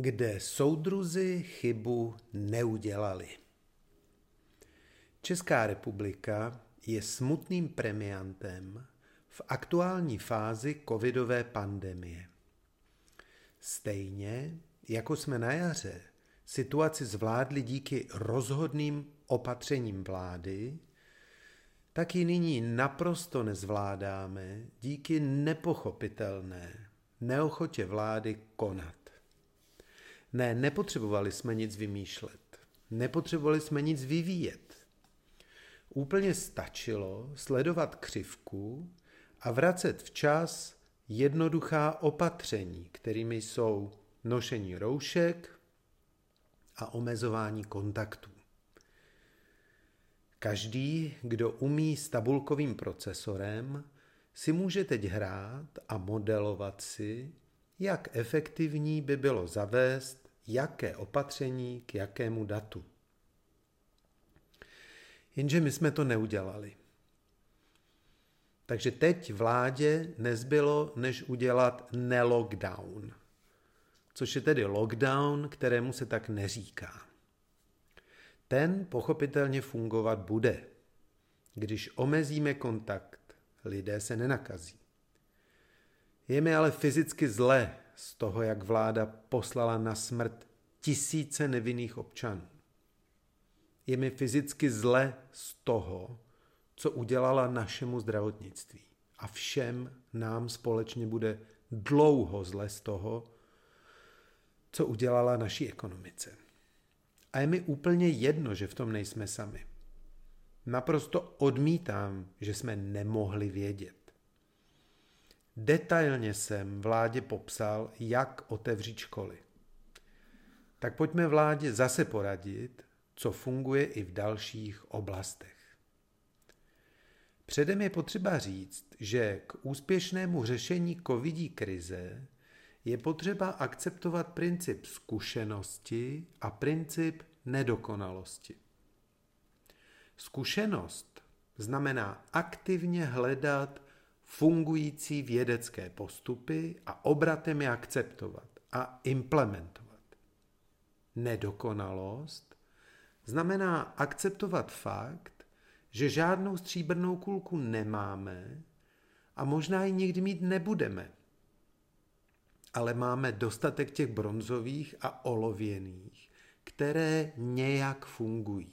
kde soudruzi chybu neudělali. Česká republika je smutným premiantem v aktuální fázi covidové pandemie. Stejně jako jsme na jaře situaci zvládli díky rozhodným opatřením vlády, tak ji nyní naprosto nezvládáme díky nepochopitelné neochotě vlády konat. Ne, nepotřebovali jsme nic vymýšlet. Nepotřebovali jsme nic vyvíjet. Úplně stačilo sledovat křivku a vracet včas jednoduchá opatření, kterými jsou nošení roušek a omezování kontaktů. Každý, kdo umí s tabulkovým procesorem, si může teď hrát a modelovat si, jak efektivní by bylo zavést jaké opatření k jakému datu. Jenže my jsme to neudělali. Takže teď vládě nezbylo, než udělat ne-lockdown, což je tedy lockdown, kterému se tak neříká. Ten pochopitelně fungovat bude. Když omezíme kontakt, lidé se nenakazí. Je mi ale fyzicky zle z toho, jak vláda poslala na smrt tisíce nevinných občanů. Je mi fyzicky zle z toho, co udělala našemu zdravotnictví. A všem nám společně bude dlouho zle z toho, co udělala naší ekonomice. A je mi úplně jedno, že v tom nejsme sami. Naprosto odmítám, že jsme nemohli vědět. Detailně jsem vládě popsal, jak otevřít školy. Tak pojďme vládě zase poradit, co funguje i v dalších oblastech. Předem je potřeba říct, že k úspěšnému řešení covidí krize je potřeba akceptovat princip zkušenosti a princip nedokonalosti. Zkušenost znamená aktivně hledat fungující vědecké postupy a obratem je akceptovat a implementovat. Nedokonalost znamená akceptovat fakt, že žádnou stříbrnou kulku nemáme a možná ji nikdy mít nebudeme. Ale máme dostatek těch bronzových a olověných, které nějak fungují.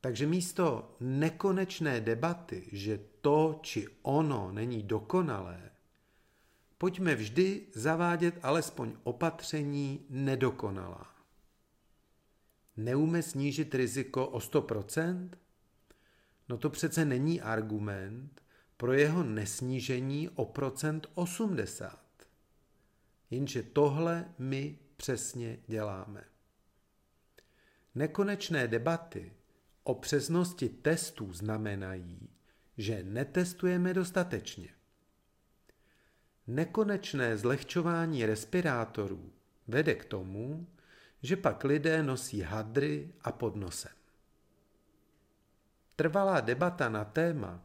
Takže místo nekonečné debaty, že to či ono není dokonalé, pojďme vždy zavádět alespoň opatření nedokonalá. Neume snížit riziko o 100%? No to přece není argument pro jeho nesnížení o procent 80. Jenže tohle my přesně děláme. Nekonečné debaty o přesnosti testů znamenají, že netestujeme dostatečně. Nekonečné zlehčování respirátorů vede k tomu, že pak lidé nosí hadry a pod nosem. Trvalá debata na téma,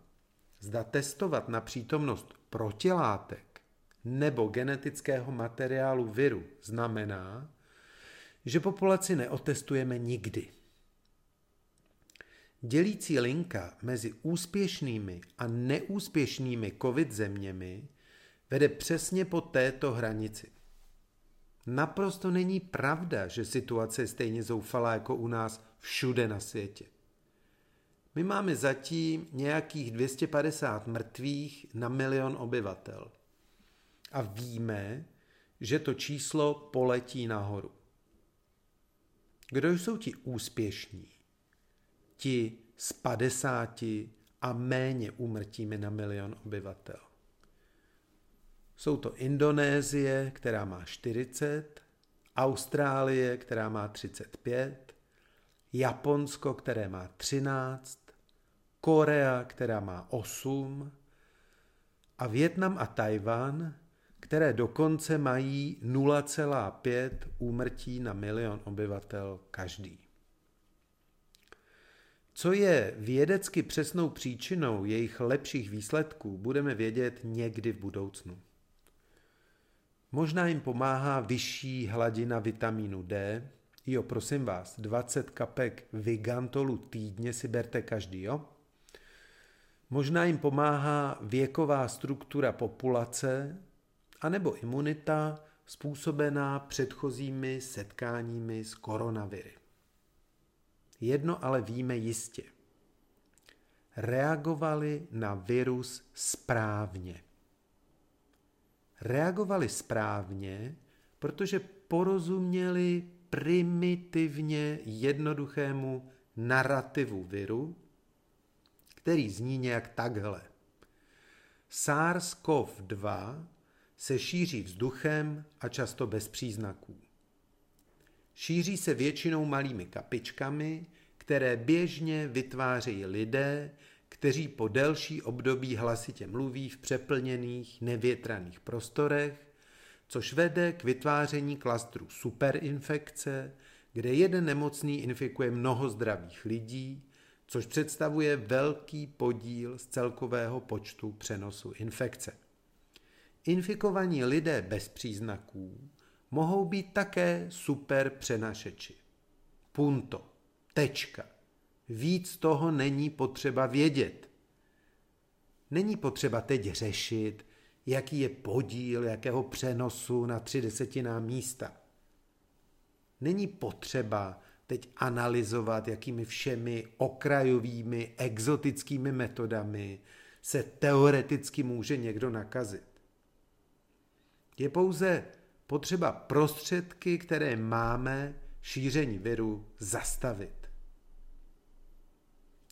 zda testovat na přítomnost protilátek nebo genetického materiálu viru znamená, že populaci neotestujeme nikdy. Dělící linka mezi úspěšnými a neúspěšnými COVID zeměmi vede přesně po této hranici. Naprosto není pravda, že situace je stejně zoufalá jako u nás všude na světě. My máme zatím nějakých 250 mrtvých na milion obyvatel. A víme, že to číslo poletí nahoru. Kdo jsou ti úspěšní? Ti z 50 a méně úmrtími na milion obyvatel. Jsou to Indonésie, která má 40, Austrálie, která má 35, Japonsko, které má 13, Korea, která má 8 a Větnam a Tajvan, které dokonce mají 0,5 úmrtí na milion obyvatel každý. Co je vědecky přesnou příčinou jejich lepších výsledků, budeme vědět někdy v budoucnu. Možná jim pomáhá vyšší hladina vitamínu D. Jo, prosím vás, 20 kapek Vigantolu týdně si berte každý, jo? Možná jim pomáhá věková struktura populace, anebo imunita způsobená předchozími setkáními s koronaviry. Jedno ale víme jistě. Reagovali na virus správně. Reagovali správně, protože porozuměli primitivně jednoduchému narrativu viru, který zní nějak takhle. SARS-CoV-2 se šíří vzduchem a často bez příznaků. Šíří se většinou malými kapičkami, které běžně vytvářejí lidé, kteří po delší období hlasitě mluví v přeplněných, nevětraných prostorech, což vede k vytváření klastru superinfekce, kde jeden nemocný infikuje mnoho zdravých lidí, což představuje velký podíl z celkového počtu přenosu infekce. Infikovaní lidé bez příznaků mohou být také super přenašeči. Punto. Tečka. Víc toho není potřeba vědět. Není potřeba teď řešit, jaký je podíl jakého přenosu na tři desetiná místa. Není potřeba teď analyzovat, jakými všemi okrajovými, exotickými metodami se teoreticky může někdo nakazit. Je pouze potřeba prostředky, které máme šíření viru zastavit.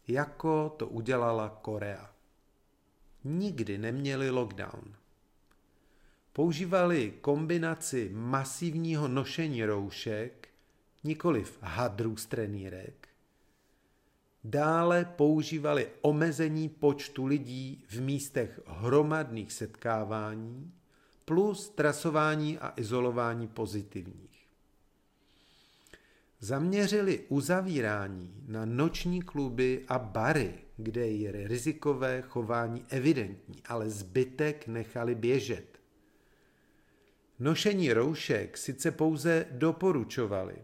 Jako to udělala Korea. Nikdy neměli lockdown. Používali kombinaci masivního nošení roušek, nikoliv hadrů z trenýrek. Dále používali omezení počtu lidí v místech hromadných setkávání, plus trasování a izolování pozitivních. Zaměřili uzavírání na noční kluby a bary, kde je rizikové chování evidentní, ale zbytek nechali běžet. Nošení roušek sice pouze doporučovali,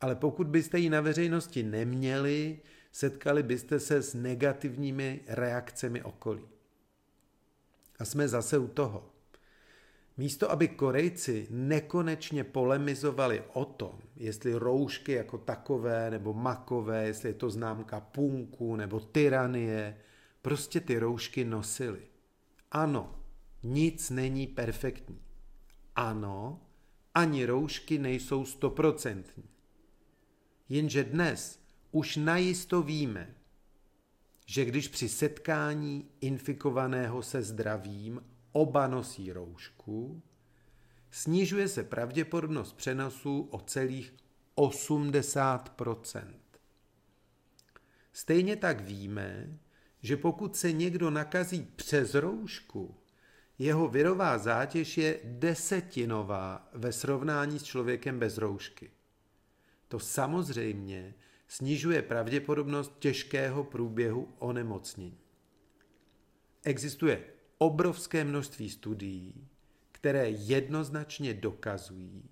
ale pokud byste ji na veřejnosti neměli, setkali byste se s negativními reakcemi okolí. A jsme zase u toho. Místo, aby Korejci nekonečně polemizovali o tom, jestli roušky jako takové nebo makové, jestli je to známka punku nebo tyranie, prostě ty roušky nosili. Ano, nic není perfektní. Ano, ani roušky nejsou stoprocentní. Jenže dnes už najisto víme, že když při setkání infikovaného se zdravím oba nosí roušku, snižuje se pravděpodobnost přenosu o celých 80% Stejně tak víme, že pokud se někdo nakazí přes roušku, jeho virová zátěž je desetinová ve srovnání s člověkem bez roušky. To samozřejmě snižuje pravděpodobnost těžkého průběhu onemocnění. Existuje obrovské množství studií, které jednoznačně dokazují,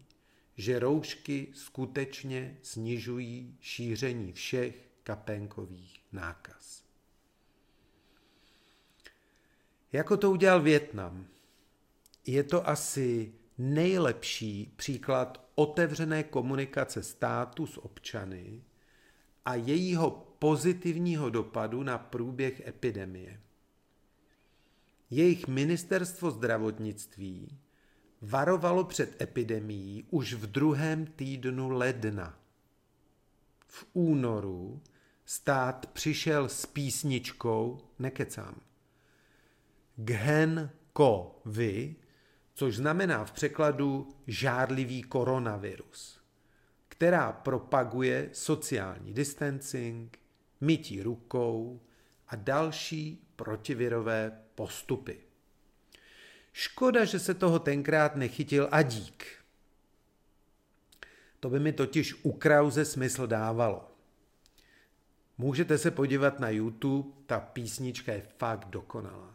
že roušky skutečně snižují šíření všech kapenkových nákaz. Jako to udělal Větnam, je to asi nejlepší příklad otevřené komunikace státu s občany a jejího pozitivního dopadu na průběh epidemie. Jejich ministerstvo zdravotnictví varovalo před epidemií už v druhém týdnu ledna. V únoru stát přišel s písničkou, nekecám, Ghen Vy, což znamená v překladu žárlivý koronavirus, která propaguje sociální distancing, mytí rukou a další protivirové postupy. Škoda, že se toho tenkrát nechytil Adík. To by mi totiž u Krause smysl dávalo. Můžete se podívat na YouTube, ta písnička je fakt dokonalá.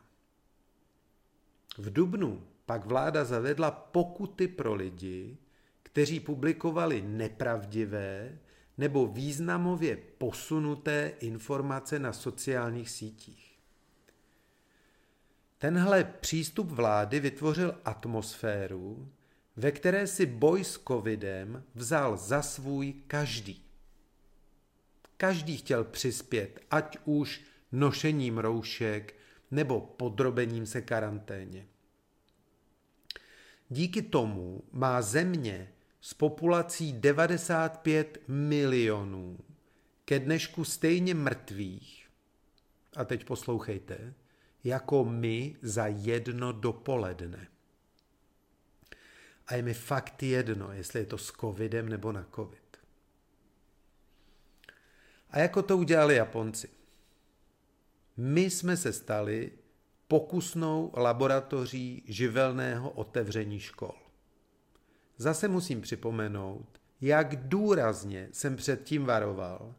V dubnu pak vláda zavedla pokuty pro lidi, kteří publikovali nepravdivé nebo významově posunuté informace na sociálních sítích. Tenhle přístup vlády vytvořil atmosféru, ve které si boj s covidem vzal za svůj každý. Každý chtěl přispět, ať už nošením roušek nebo podrobením se karanténě. Díky tomu má země s populací 95 milionů ke dnešku stejně mrtvých, a teď poslouchejte, jako my za jedno dopoledne. A je mi fakt jedno, jestli je to s covidem nebo na covid. A jako to udělali Japonci. My jsme se stali pokusnou laboratoří živelného otevření škol. Zase musím připomenout, jak důrazně jsem předtím varoval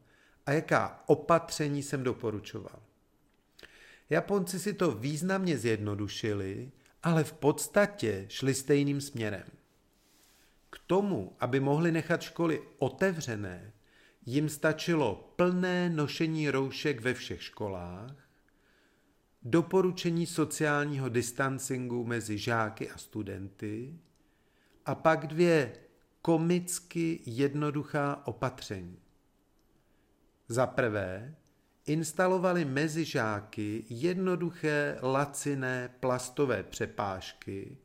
a jaká opatření jsem doporučoval. Japonci si to významně zjednodušili, ale v podstatě šli stejným směrem. K tomu, aby mohli nechat školy otevřené, jim stačilo plné nošení roušek ve všech školách, doporučení sociálního distancingu mezi žáky a studenty a pak dvě komicky jednoduchá opatření. Za prvé, instalovali mezi žáky jednoduché laciné plastové přepážky,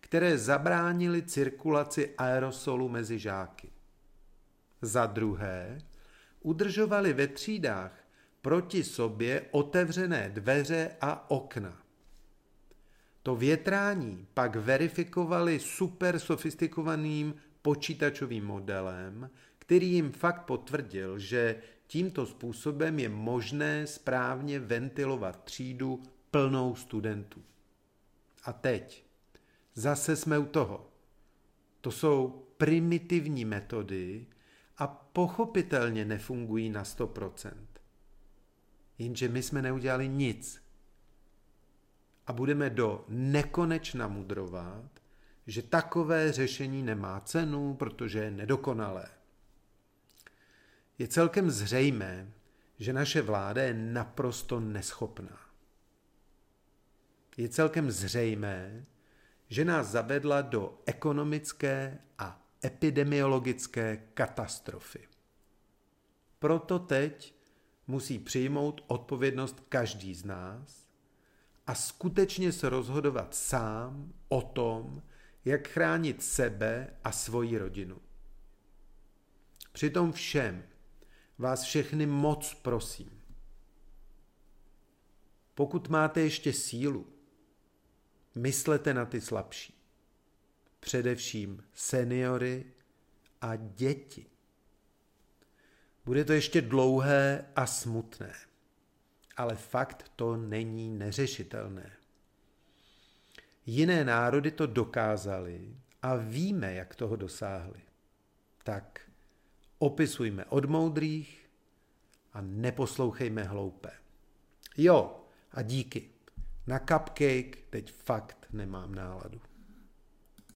které zabránily cirkulaci aerosolu mezi žáky. Za druhé, udržovali ve třídách proti sobě otevřené dveře a okna. To větrání pak verifikovali super sofistikovaným počítačovým modelem, který jim fakt potvrdil, že tímto způsobem je možné správně ventilovat třídu plnou studentů. A teď, zase jsme u toho. To jsou primitivní metody a pochopitelně nefungují na 100%. Jenže my jsme neudělali nic. A budeme do nekonečna mudrovat, že takové řešení nemá cenu, protože je nedokonalé. Je celkem zřejmé, že naše vláda je naprosto neschopná. Je celkem zřejmé, že nás zavedla do ekonomické a epidemiologické katastrofy. Proto teď musí přijmout odpovědnost každý z nás a skutečně se rozhodovat sám o tom, jak chránit sebe a svoji rodinu. Přitom všem vás všechny moc prosím. Pokud máte ještě sílu, myslete na ty slabší. Především seniory a děti. Bude to ještě dlouhé a smutné, ale fakt to není neřešitelné. Jiné národy to dokázali a víme, jak toho dosáhli. Tak opisujme od moudrých a neposlouchejme hloupé. Jo, a díky. Na cupcake teď fakt nemám náladu.